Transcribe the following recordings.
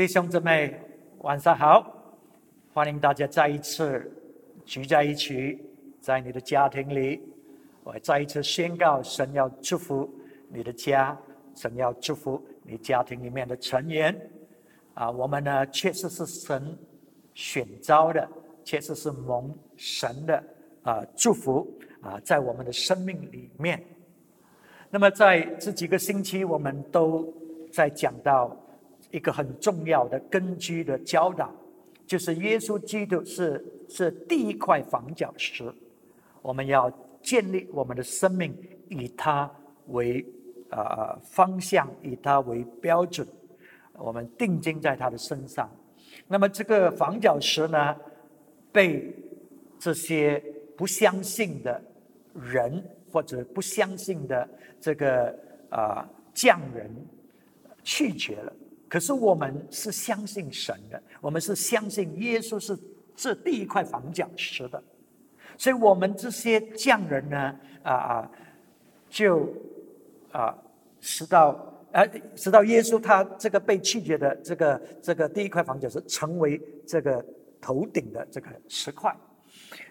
弟兄姊妹，晚上好！欢迎大家再一次聚在一起，在你的家庭里，我再一次宣告：神要祝福你的家，神要祝福你家庭里面的成员。啊，我们呢，确实是神选召的，确实是蒙神的啊祝福啊，在我们的生命里面。那么在这几个星期，我们都在讲到一个很重要的根基的教导，就是耶稣基督是是第一块房角石，我们要建立我们的生命以他为啊方向，以他为标准，我们定睛在他的身上。那么这个房角石呢，被这些不相信的人。或者不相信的这个啊匠人拒绝了，可是我们是相信神的，我们是相信耶稣是这第一块房角石的，所以我们这些匠人呢啊啊就啊直到呃直到耶稣他这个被拒绝的这个这个第一块房角石成为这个头顶的这个石块，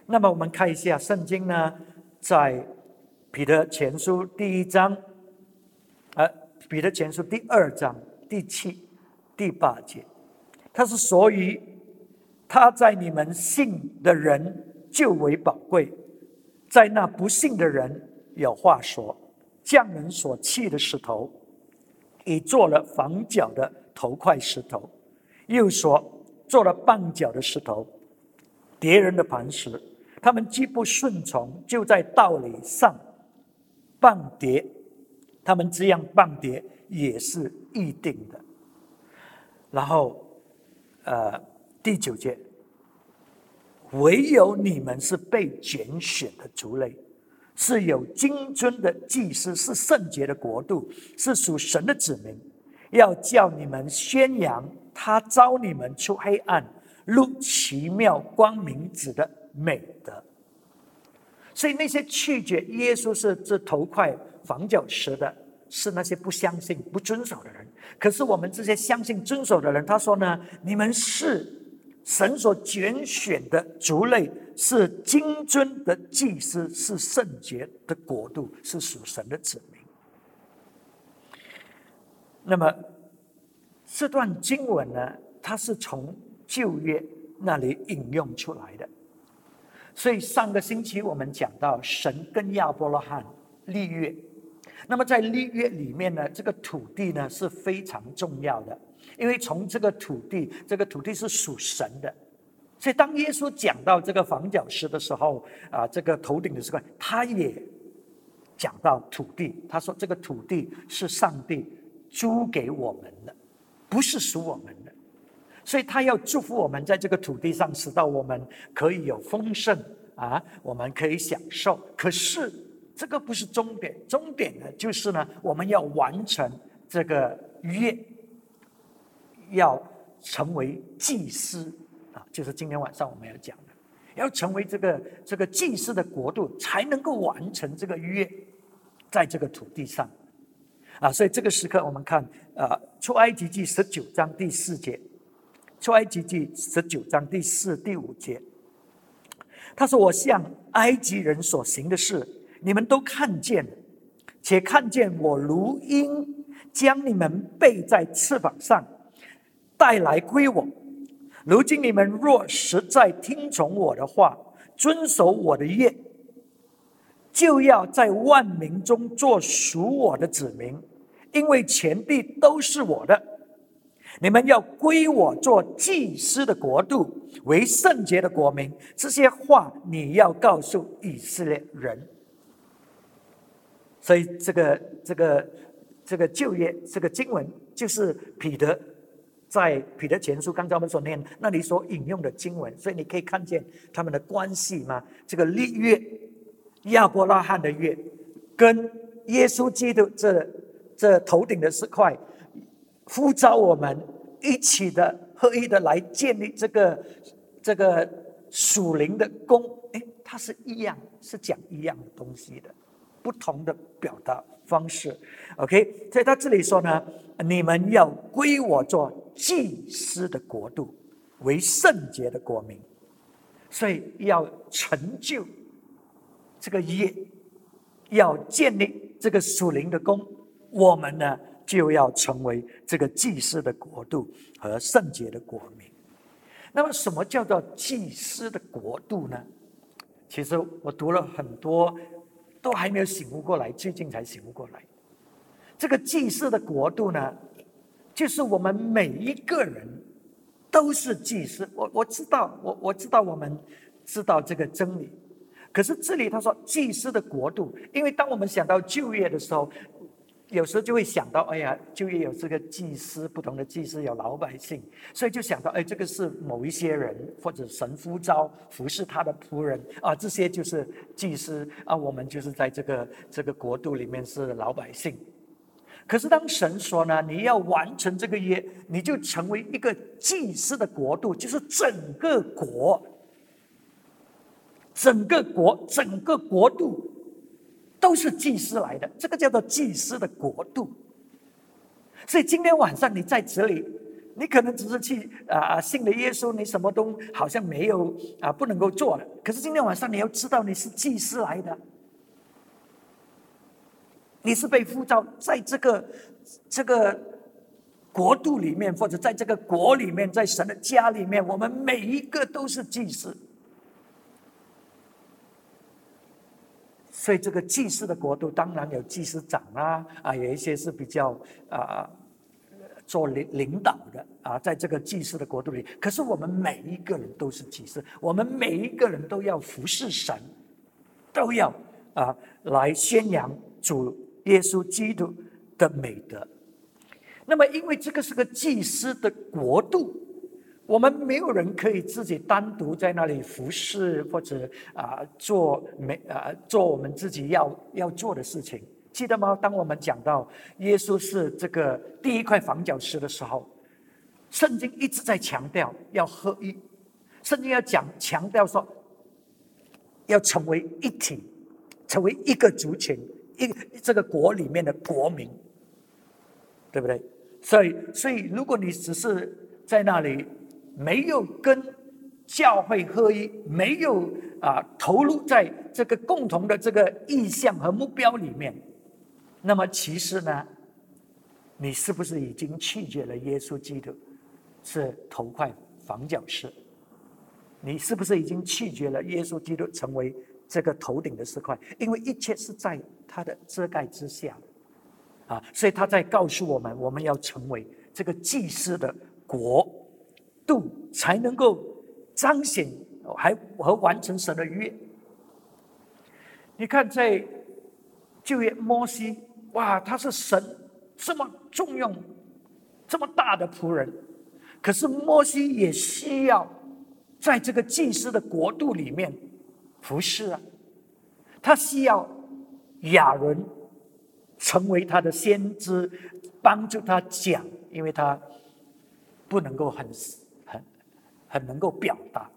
那么我们看一下圣经呢在。彼得前书第一章，呃，彼得前书第二章第七、第八节，他是所以他在你们信的人就为宝贵，在那不信的人有话说，匠人所弃的石头，已做了房角的头块石头，又说做了绊脚的石头，敌人的磐石，他们既不顺从，就在道理上。半跌，他们这样半跌也是预定的。然后，呃，第九节，唯有你们是被拣选的族类，是有金尊的祭司，是圣洁的国度，是属神的子民，要叫你们宣扬他招你们出黑暗入奇妙光明子的美德。所以那些拒绝耶稣是这头块房角石的，是那些不相信、不遵守的人。可是我们这些相信、遵守的人，他说呢：“你们是神所拣选的族类，是金尊的祭司，是圣洁的国度，是属神的子民。”那么这段经文呢，它是从旧约那里引用出来的。所以上个星期我们讲到神跟亚伯拉罕立约，那么在立约里面呢，这个土地呢是非常重要的，因为从这个土地，这个土地是属神的。所以当耶稣讲到这个房角石的时候，啊，这个头顶的石块，他也讲到土地，他说这个土地是上帝租给我们的，不是属我们的。所以他要祝福我们在这个土地上，使到我们可以有丰盛啊，我们可以享受。可是这个不是终点，终点呢就是呢，我们要完成这个约，要成为祭司啊，就是今天晚上我们要讲的，要成为这个这个祭司的国度，才能够完成这个约，在这个土地上啊。所以这个时刻，我们看啊，出埃及记十九章第四节。出埃及记十九章第四、第五节，他说：“我向埃及人所行的事，你们都看见，且看见我如鹰将你们背在翅膀上带来归我。如今你们若实在听从我的话，遵守我的约，就要在万民中做属我的子民，因为全地都是我的。”你们要归我做祭司的国度，为圣洁的国民。这些话你要告诉以色列人。所以，这个、这个、这个旧约这个经文，就是彼得在彼得前书刚才我们所念那里所引用的经文。所以，你可以看见他们的关系吗？这个立约，亚伯拉罕的约，跟耶稣基督这这头顶的石块。呼召我们一起的合一的来建立这个这个属灵的功，哎，它是一样，是讲一样的东西的，不同的表达方式。OK，所以他这里说呢，你们要归我做祭司的国度，为圣洁的国民，所以要成就这个业，要建立这个属灵的功，我们呢就要成为这个祭司的国度和圣洁的国民。那么，什么叫做祭司的国度呢？其实我读了很多，都还没有醒悟过来，最近才醒悟过来。这个祭司的国度呢，就是我们每一个人都是祭司。我我知道，我我知道，我们知道这个真理。可是这里他说祭司的国度，因为当我们想到就业的时候。有时候就会想到，哎呀，就业有这个祭司，不同的祭司有老百姓，所以就想到，哎，这个是某一些人或者神呼召服侍他的仆人啊，这些就是祭司啊，我们就是在这个这个国度里面是老百姓。可是当神说呢，你要完成这个约，你就成为一个祭司的国度，就是整个国，整个国，整个国度。都是祭司来的，这个叫做祭司的国度。所以今天晚上你在这里，你可能只是去啊信了耶稣，你什么都好像没有啊不能够做了。可是今天晚上你要知道，你是祭司来的，你是被呼召在这个这个国度里面，或者在这个国里面，在神的家里面，我们每一个都是祭司。所以这个祭司的国度，当然有祭司长啊，啊，有一些是比较啊做领领导的啊，在这个祭司的国度里。可是我们每一个人都是祭司，我们每一个人都要服侍神，都要啊来宣扬主耶稣基督的美德。那么，因为这个是个祭司的国度。我们没有人可以自己单独在那里服侍，或者啊做没啊做我们自己要要做的事情，记得吗？当我们讲到耶稣是这个第一块房角石的时候，圣经一直在强调要合一，圣经要讲强调说要成为一体，成为一个族群，一这个国里面的国民，对不对？所以，所以如果你只是在那里。没有跟教会合一，没有啊投入在这个共同的这个意向和目标里面，那么其实呢，你是不是已经拒绝了耶稣基督是头块房角石？你是不是已经拒绝了耶稣基督成为这个头顶的石块？因为一切是在他的遮盖之下，啊，所以他在告诉我们，我们要成为这个祭司的国。度才能够彰显，还和完成神的约。你看，在旧约摩西，哇，他是神这么重用、这么大的仆人，可是摩西也需要在这个祭司的国度里面服侍啊。他需要亚伦成为他的先知，帮助他讲，因为他不能够很。很能够表达，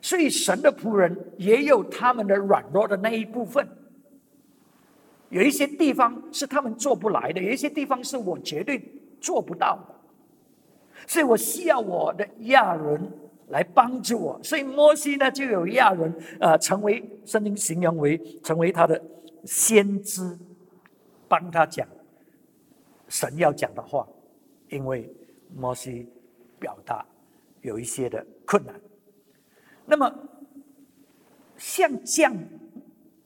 所以神的仆人也有他们的软弱的那一部分。有一些地方是他们做不来的，有一些地方是我绝对做不到的，所以我需要我的亚伦来帮助我。所以摩西呢，就有亚伦呃，成为圣经形容为成为他的先知，帮他讲神要讲的话，因为摩西表达。有一些的困难，那么像这样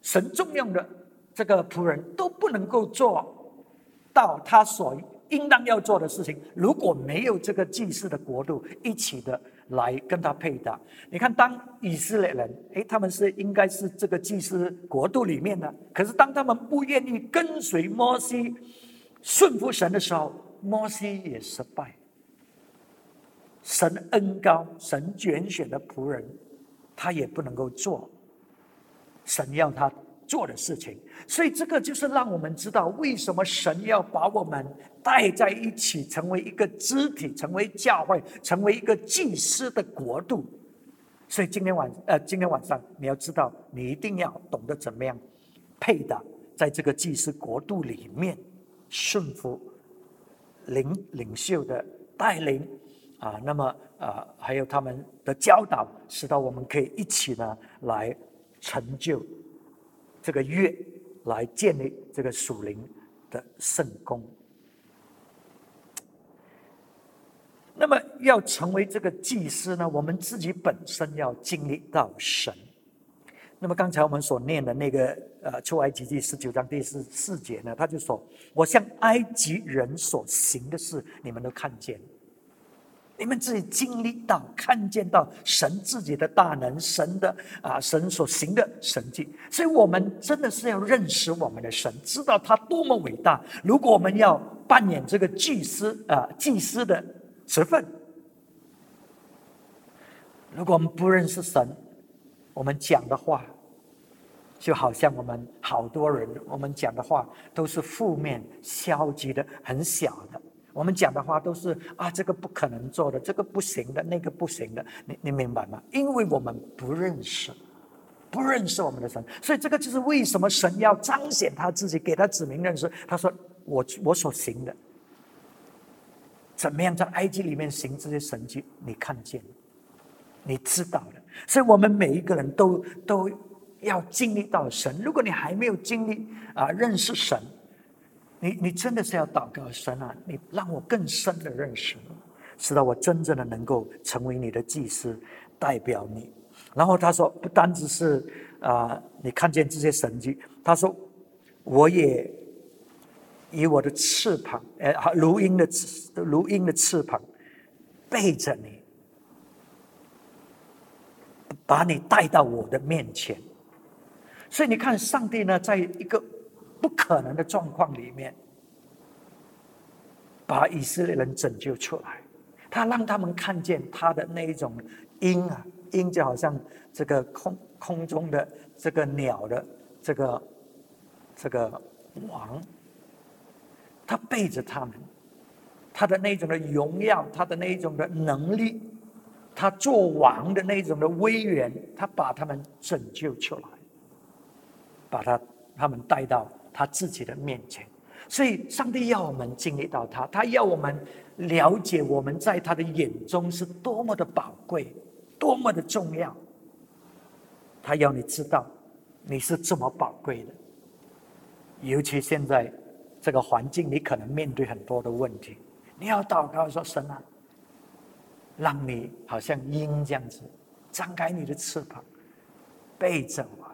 神重用的这个仆人都不能够做到他所应当要做的事情。如果没有这个祭祀的国度一起的来跟他配搭，你看，当以色列人，诶，他们是应该是这个祭司国度里面的，可是当他们不愿意跟随摩西顺服神的时候，摩西也失败。神恩高，神拣选的仆人，他也不能够做神要他做的事情。所以，这个就是让我们知道，为什么神要把我们带在一起，成为一个肢体，成为教会，成为一个祭司的国度。所以，今天晚呃，今天晚上你要知道，你一定要懂得怎么样配的在这个祭司国度里面顺服领领袖的。带领啊，那么啊，还有他们的教导，使到我们可以一起呢来成就这个月，来建立这个属灵的圣功。那么要成为这个祭司呢，我们自己本身要经历到神。那么刚才我们所念的那个呃出埃及记十九章第四四节呢，他就说：“我向埃及人所行的事，你们都看见，你们自己经历到、看见到神自己的大能，神的啊神所行的神迹。所以，我们真的是要认识我们的神，知道他多么伟大。如果我们要扮演这个祭司啊祭司的。”十分。如果我们不认识神，我们讲的话，就好像我们好多人，我们讲的话都是负面、消极的、很小的。我们讲的话都是啊，这个不可能做的，这个不行的，那个不行的。你你明白吗？因为我们不认识，不认识我们的神，所以这个就是为什么神要彰显他自己，给他指明认识。他说：“我我所行的。”怎么样在埃及里面行这些神迹？你看见，你知道的。所以我们每一个人都都要经历到神。如果你还没有经历啊，认识神，你你真的是要祷告神啊！你让我更深的认识，使到我真正的能够成为你的祭司，代表你。然后他说，不单只是啊，你看见这些神迹，他说，我也。以我的翅膀，呃，如鹰的翅，如鹰的翅膀，背着你，把你带到我的面前。所以你看，上帝呢，在一个不可能的状况里面，把以色列人拯救出来。他让他们看见他的那一种鹰啊，鹰就好像这个空空中的这个鸟的这个这个王。他背着他们，他的那种的荣耀，他的那种的能力，他做王的那种的威严，他把他们拯救出来，把他他们带到他自己的面前。所以，上帝要我们经历到他，他要我们了解我们在他的眼中是多么的宝贵，多么的重要。他要你知道，你是这么宝贵的，尤其现在。这个环境，你可能面对很多的问题。你要祷告说：“神啊，让你好像鹰这样子，张开你的翅膀，背着我，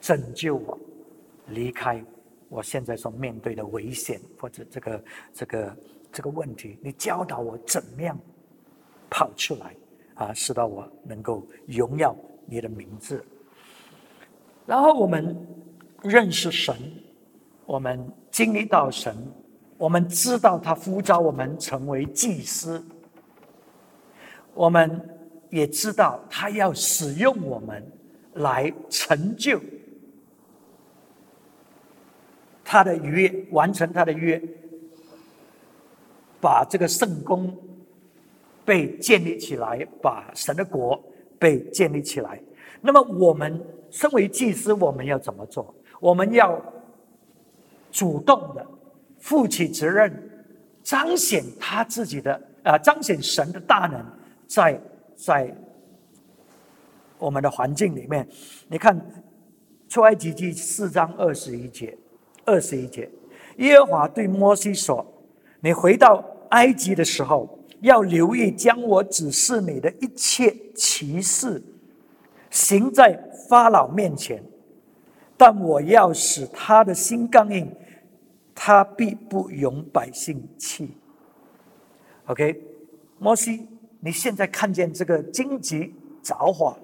拯救我，离开我现在所面对的危险或者这个这个这个问题。你教导我怎么样跑出来啊，使到我能够荣耀你的名字。然后我们认识神。”我们经历到神，我们知道他呼召我们成为祭司，我们也知道他要使用我们来成就他的约，完成他的约，把这个圣功被建立起来，把神的国被建立起来。那么，我们身为祭司，我们要怎么做？我们要。主动的负起责任，彰显他自己的啊，彰显神的大能，在在我们的环境里面。你看出埃及记四章二十一节，二十一节，耶和华对摩西说：“你回到埃及的时候，要留意将我指示你的一切奇事行在法老面前，但我要使他的心刚硬。”他必不容百姓弃。OK，摩西，你现在看见这个荆棘着火，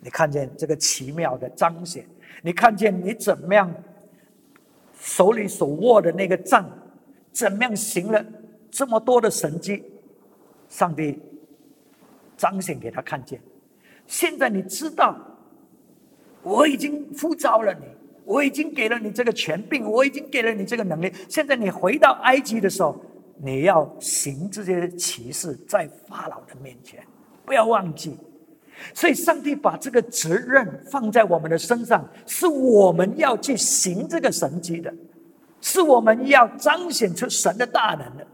你看见这个奇妙的彰显，你看见你怎么样手里所握的那个杖，怎么样行了这么多的神迹，上帝彰显给他看见。现在你知道，我已经呼召了你。我已经给了你这个权柄，我已经给了你这个能力。现在你回到埃及的时候，你要行这些奇事，在法老的面前，不要忘记。所以，上帝把这个责任放在我们的身上，是我们要去行这个神迹的，是我们要彰显出神的大能的。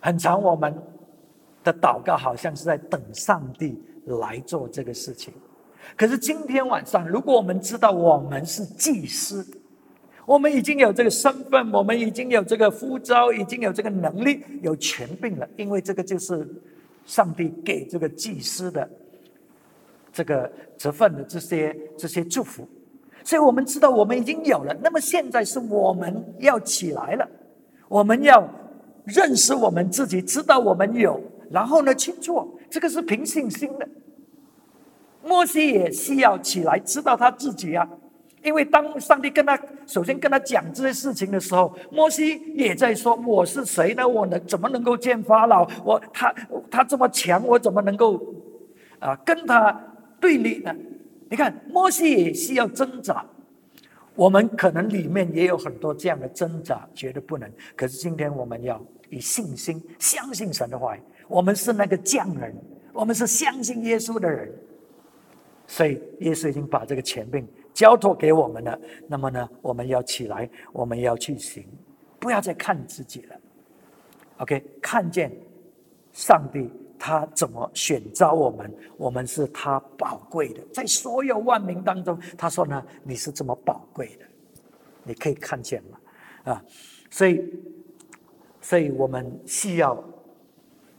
很长，我们的祷告好像是在等上帝来做这个事情。可是今天晚上，如果我们知道我们是祭司，我们已经有这个身份，我们已经有这个呼召，已经有这个能力，有权柄了。因为这个就是上帝给这个祭司的这个责份的这些这些祝福，所以我们知道我们已经有了。那么现在是我们要起来了，我们要认识我们自己，知道我们有，然后呢去做。这个是凭信心的。摩西也需要起来，知道他自己啊。因为当上帝跟他首先跟他讲这些事情的时候，摩西也在说：“我是谁呢？我能怎么能够见法老？我他他这么强，我怎么能够啊跟他对立的？”你看，摩西也需要挣扎。我们可能里面也有很多这样的挣扎，觉得不能。可是今天我们要以信心相信神的话，我们是那个匠人，我们是相信耶稣的人，所以耶稣已经把这个权柄。交托给我们了，那么呢，我们要起来，我们要去行，不要再看自己了。OK，看见上帝他怎么选召我们，我们是他宝贵的，在所有万民当中，他说呢，你是这么宝贵的，你可以看见吗？啊，所以，所以我们需要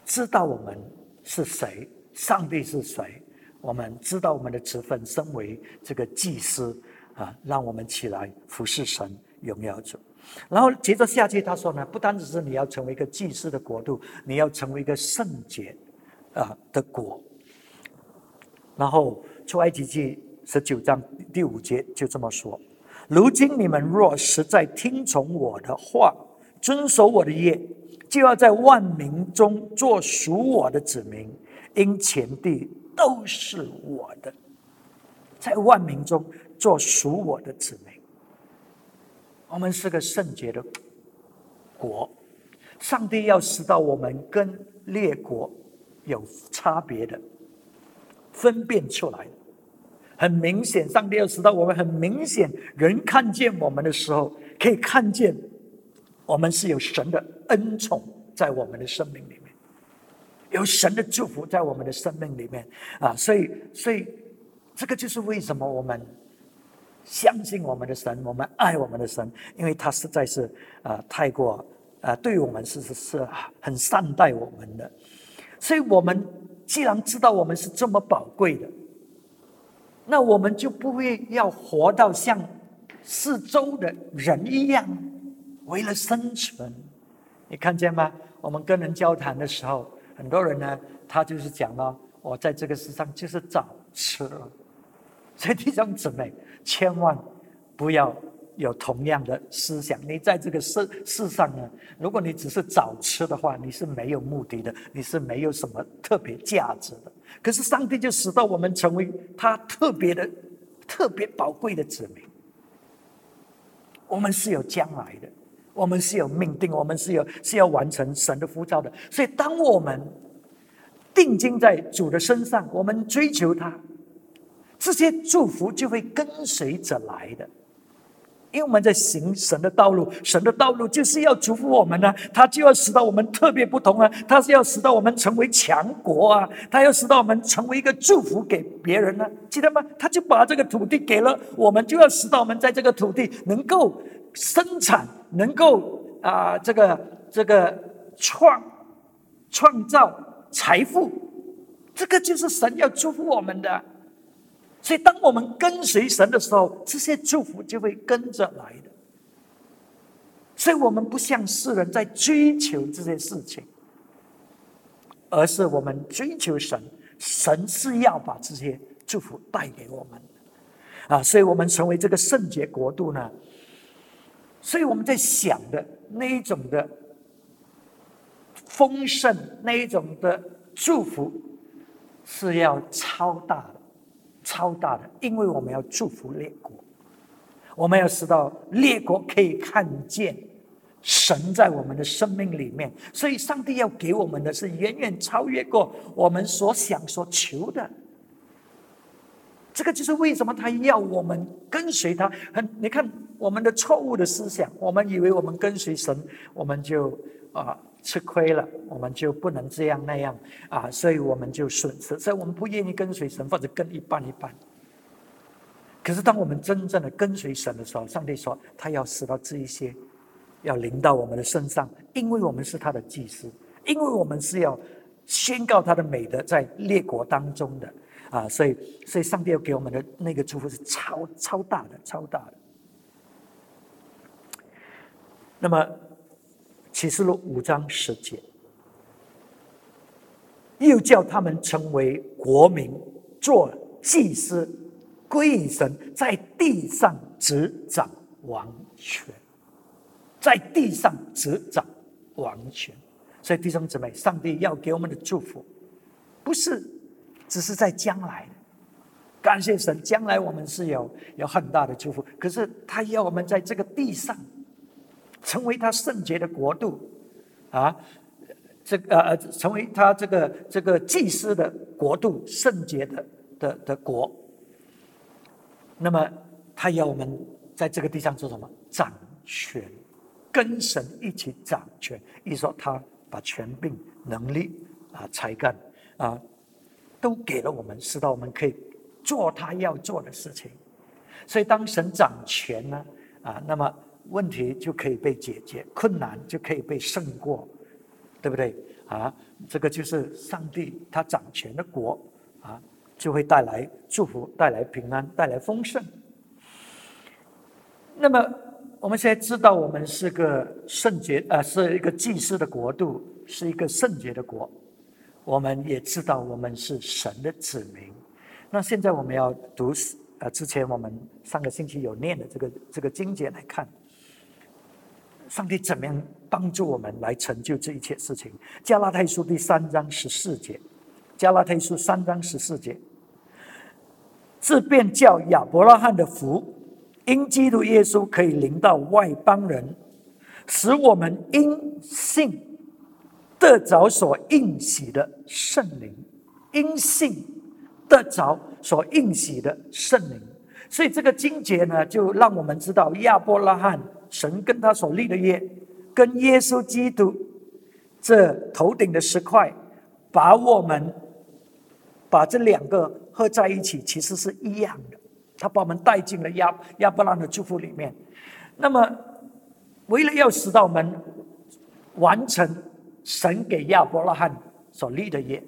知道我们是谁，上帝是谁。我们知道我们的职分，身为这个祭司啊，让我们起来服侍神，荣耀主。然后接着下去他说呢，不单只是你要成为一个祭司的国度，你要成为一个圣洁啊的国。然后出埃及记十九章第五节就这么说：如今你们若实在听从我的话，遵守我的业，就要在万民中做属我的子民，因前地。都是我的，在万民中做属我的子民。我们是个圣洁的国，上帝要使到我们跟列国有差别的分辨出来。很明显，上帝要使到我们很明显，人看见我们的时候，可以看见我们是有神的恩宠在我们的生命里面。有神的祝福在我们的生命里面啊，所以，所以这个就是为什么我们相信我们的神，我们爱我们的神，因为他实在是啊，太过啊，对我们是是是很善待我们的。所以，我们既然知道我们是这么宝贵的，那我们就不会要活到像四周的人一样，为了生存。你看见吗？我们跟人交谈的时候。很多人呢，他就是讲了，我在这个世上就是找吃了。所以弟兄姊妹，千万不要有同样的思想。你在这个世世上呢，如果你只是找吃的话，你是没有目的的，你是没有什么特别价值的。可是上帝就使到我们成为他特别的、特别宝贵的子民。我们是有将来的。我们是有命定，我们是有是要完成神的呼召的。所以，当我们定睛在主的身上，我们追求他，这些祝福就会跟随着来的。因为我们在行神的道路，神的道路就是要祝福我们呢，他就要使到我们特别不同啊，他是要使到我们成为强国啊，他要使到我们成为一个祝福给别人呢，记得吗？他就把这个土地给了我们，就要使到我们在这个土地能够生产。能够啊，这个这个创创造财富，这个就是神要祝福我们的。所以，当我们跟随神的时候，这些祝福就会跟着来的。所以我们不像世人在追求这些事情，而是我们追求神，神是要把这些祝福带给我们啊。所以我们成为这个圣洁国度呢。所以我们在想的那一种的丰盛，那一种的祝福，是要超大，超大的，因为我们要祝福列国，我们要知道列国可以看见神在我们的生命里面，所以上帝要给我们的是远远超越过我们所想所求的。这个就是为什么他要我们跟随他。很，你看我们的错误的思想，我们以为我们跟随神，我们就啊吃亏了，我们就不能这样那样啊，所以我们就损失，所以我们不愿意跟随神，或者跟一半一半。可是当我们真正的跟随神的时候，上帝说他要使到这一些要临到我们的身上，因为我们是他的祭司，因为我们是要宣告他的美德在列国当中的啊，所以所以上帝要给我们的那个祝福是超超大的，超大的。那么启示录五章十节，又叫他们成为国民，做祭司。归神在地上执掌王权，在地上执掌王权。所以弟兄姊妹，上帝要给我们的祝福，不是只是在将来。感谢神，将来我们是有有很大的祝福。可是他要我们在这个地上，成为他圣洁的国度啊，这个呃，成为他这个这个祭司的国度，圣洁的的的国。那么，他要我们在这个地上做什么？掌权，跟神一起掌权。一说他把权柄、能力啊、才干啊，都给了我们，使到我们可以做他要做的事情。所以，当神掌权呢，啊，那么问题就可以被解决，困难就可以被胜过，对不对？啊，这个就是上帝他掌权的国啊。就会带来祝福，带来平安，带来丰盛。那么我们现在知道，我们是个圣洁，呃，是一个祭司的国度，是一个圣洁的国。我们也知道，我们是神的子民。那现在我们要读，呃，之前我们上个星期有念的这个这个经节来看，上帝怎么样帮助我们来成就这一切事情？加拉太书第三章十四节，加拉太书三章十四节。这便叫亚伯拉罕的福，因基督耶稣可以临到外邦人，使我们因信得着所应许的圣灵，因信得着所应许的圣灵。所以这个经节呢，就让我们知道亚伯拉罕神跟他所立的约，跟耶稣基督这头顶的石块，把我们把这两个。合在一起其实是一样的，他把我们带进了亚亚伯拉罕的祝福里面。那么，为了要使到我们完成神给亚伯拉罕所立的约，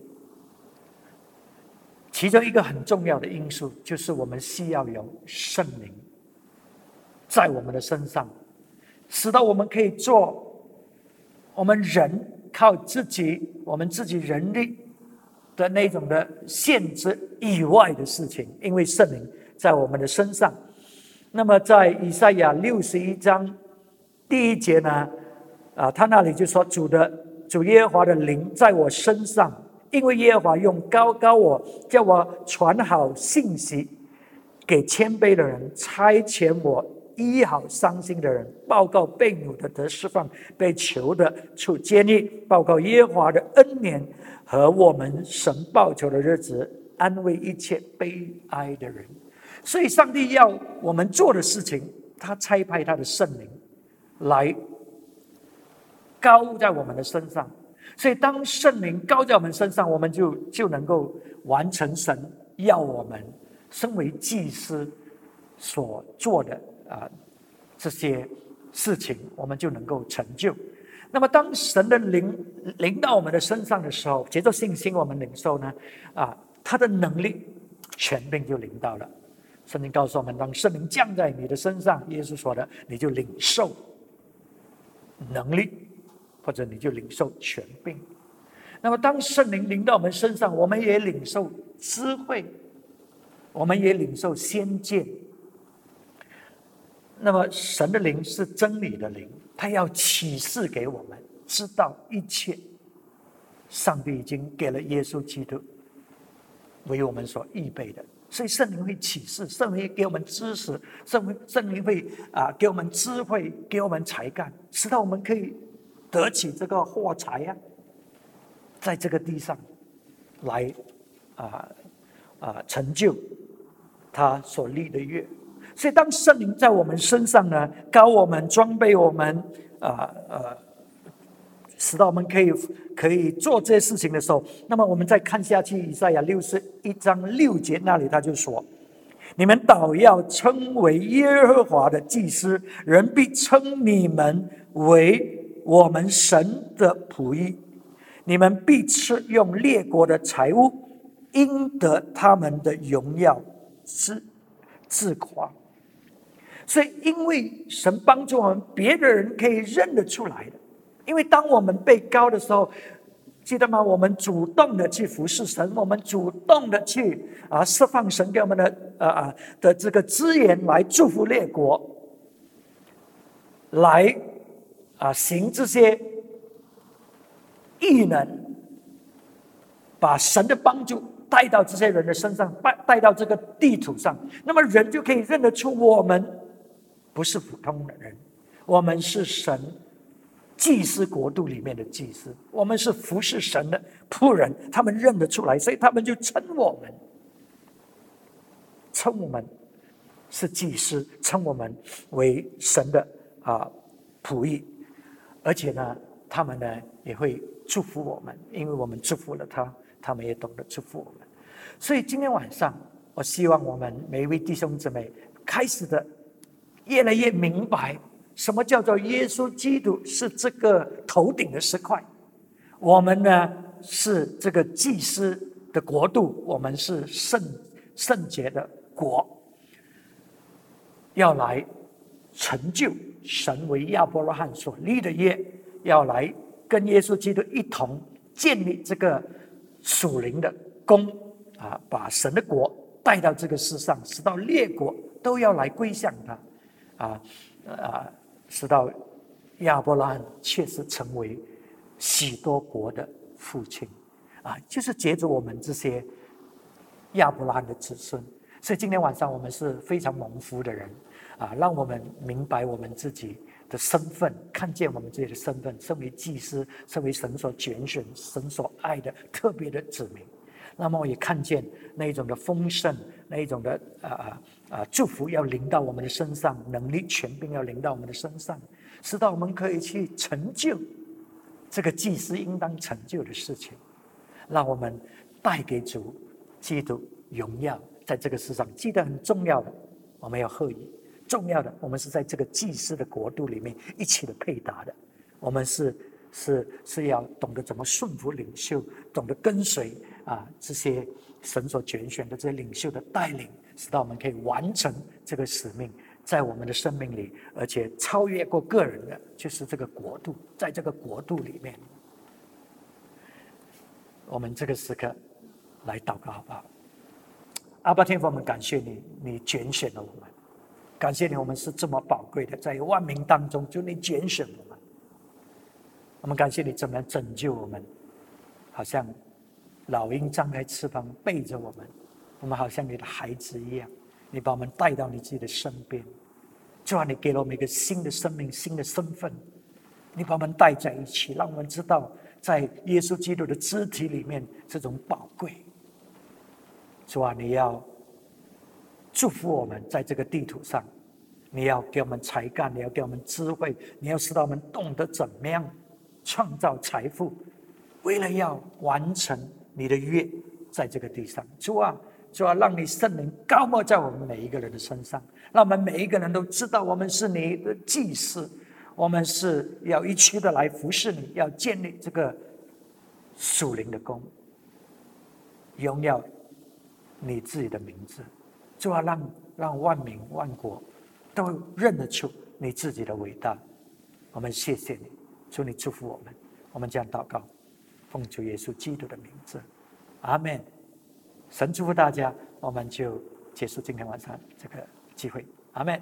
其中一个很重要的因素就是我们需要有圣灵在我们的身上，使到我们可以做我们人靠自己，我们自己人力。的那种的限制以外的事情，因为圣灵在我们的身上。那么在以赛亚六十一章第一节呢，啊，他那里就说主的主耶和华的灵在我身上，因为耶和华用高高我，叫我传好信息给谦卑的人，差遣我医好伤心的人，报告被掳的得释放，被囚的处监狱，报告耶和华的恩年。和我们神报仇的日子，安慰一切悲哀的人。所以，上帝要我们做的事情，他差派他的圣灵来高在我们的身上。所以，当圣灵高在我们身上，我们就就能够完成神要我们身为祭司所做的啊这些事情，我们就能够成就。那么，当神的灵临到我们的身上的时候，借着信心，我们领受呢，啊，他的能力、权柄就领到了。圣经告诉我们，当圣灵降在你的身上，耶稣说的，你就领受能力，或者你就领受权柄。那么，当圣灵临到我们身上，我们也领受智慧，我们也领受先见。那么，神的灵是真理的灵。他要启示给我们，知道一切。上帝已经给了耶稣基督为我们所预备的，所以圣灵会启示，圣灵给我们知识，圣灵圣灵会啊给我们智慧，给我们才干，使到我们可以得起这个货财呀，在这个地上来啊啊成就他所立的约。所以，当圣灵在我们身上呢，高我们、装备我们，啊呃，使到我们可以可以做这些事情的时候，那么我们再看下去，以赛亚六十一章六节那里他就说：“你们倒要称为耶和华的祭司，人必称你们为我们神的仆役。你们必吃用列国的财物，应得他们的荣耀，自自夸。是，因为神帮助我们，别的人可以认得出来的。”因为当我们被高的时候，记得吗？我们主动的去服侍神，我们主动的去啊释放神给我们的啊啊的这个资源来祝福列国，来啊行这些异能，把神的帮助带到这些人的身上，带带到这个地图上，那么人就可以认得出我们不是普通的人，我们是神。祭司国度里面的祭司，我们是服侍神的仆人，他们认得出来，所以他们就称我们，称我们是祭司，称我们为神的啊仆役，而且呢，他们呢也会祝福我们，因为我们祝福了他，他们也懂得祝福我们。所以今天晚上，我希望我们每一位弟兄姊妹开始的越来越明白。什么叫做耶稣基督是这个头顶的石块？我们呢是这个祭司的国度，我们是圣圣洁的国，要来成就神为亚伯拉罕所立的约，要来跟耶稣基督一同建立这个属灵的宫啊，把神的国带到这个世上，使到列国都要来归向他啊啊！直到亚伯拉罕确实成为许多国的父亲，啊，就是借着我们这些亚伯拉罕的子孙。所以今天晚上我们是非常蒙福的人，啊，让我们明白我们自己的身份，看见我们自己的身份，身为祭司，身为神所拣选、神所爱的特别的子民。那么我也看见那一种的丰盛，那一种的啊啊啊祝福要临到我们的身上，能力权柄要临到我们的身上，使到我们可以去成就这个祭司应当成就的事情，让我们带给主基督荣耀，在这个世上记得很重要的，我们要贺意重要的，我们是在这个祭司的国度里面一起的配搭的，我们是是是要懂得怎么顺服领袖，懂得跟随。啊，这些神所拣选的这些领袖的带领，使到我们可以完成这个使命，在我们的生命里，而且超越过个人的，就是这个国度，在这个国度里面，我们这个时刻来祷告好不好？阿爸天父，我们感谢你，你拣选了我们，感谢你，我们是这么宝贵的，在万民当中，就你拣选我们，我们感谢你怎么样拯救我们，好像。老鹰张开翅膀背着我们，我们好像你的孩子一样，你把我们带到你自己的身边，就让你给了我们一个新的生命、新的身份，你把我们带在一起，让我们知道在耶稣基督的肢体里面这种宝贵。主啊，你要祝福我们在这个地图上，你要给我们才干，你要给我们智慧，你要使到我们懂得怎么样创造财富，为了要完成。你的约在这个地上，主啊，主啊，让你圣灵高莫在我们每一个人的身上，让我们每一个人都知道，我们是你的祭司，我们是要一起的来服侍你，要建立这个属灵的功，荣耀你自己的名字，主啊，让让万民万国都认得出你自己的伟大。我们谢谢你，祝你祝福我们，我们这样祷告。奉主耶稣基督的名字，阿门。神祝福大家，我们就结束今天晚上这个机会，阿门。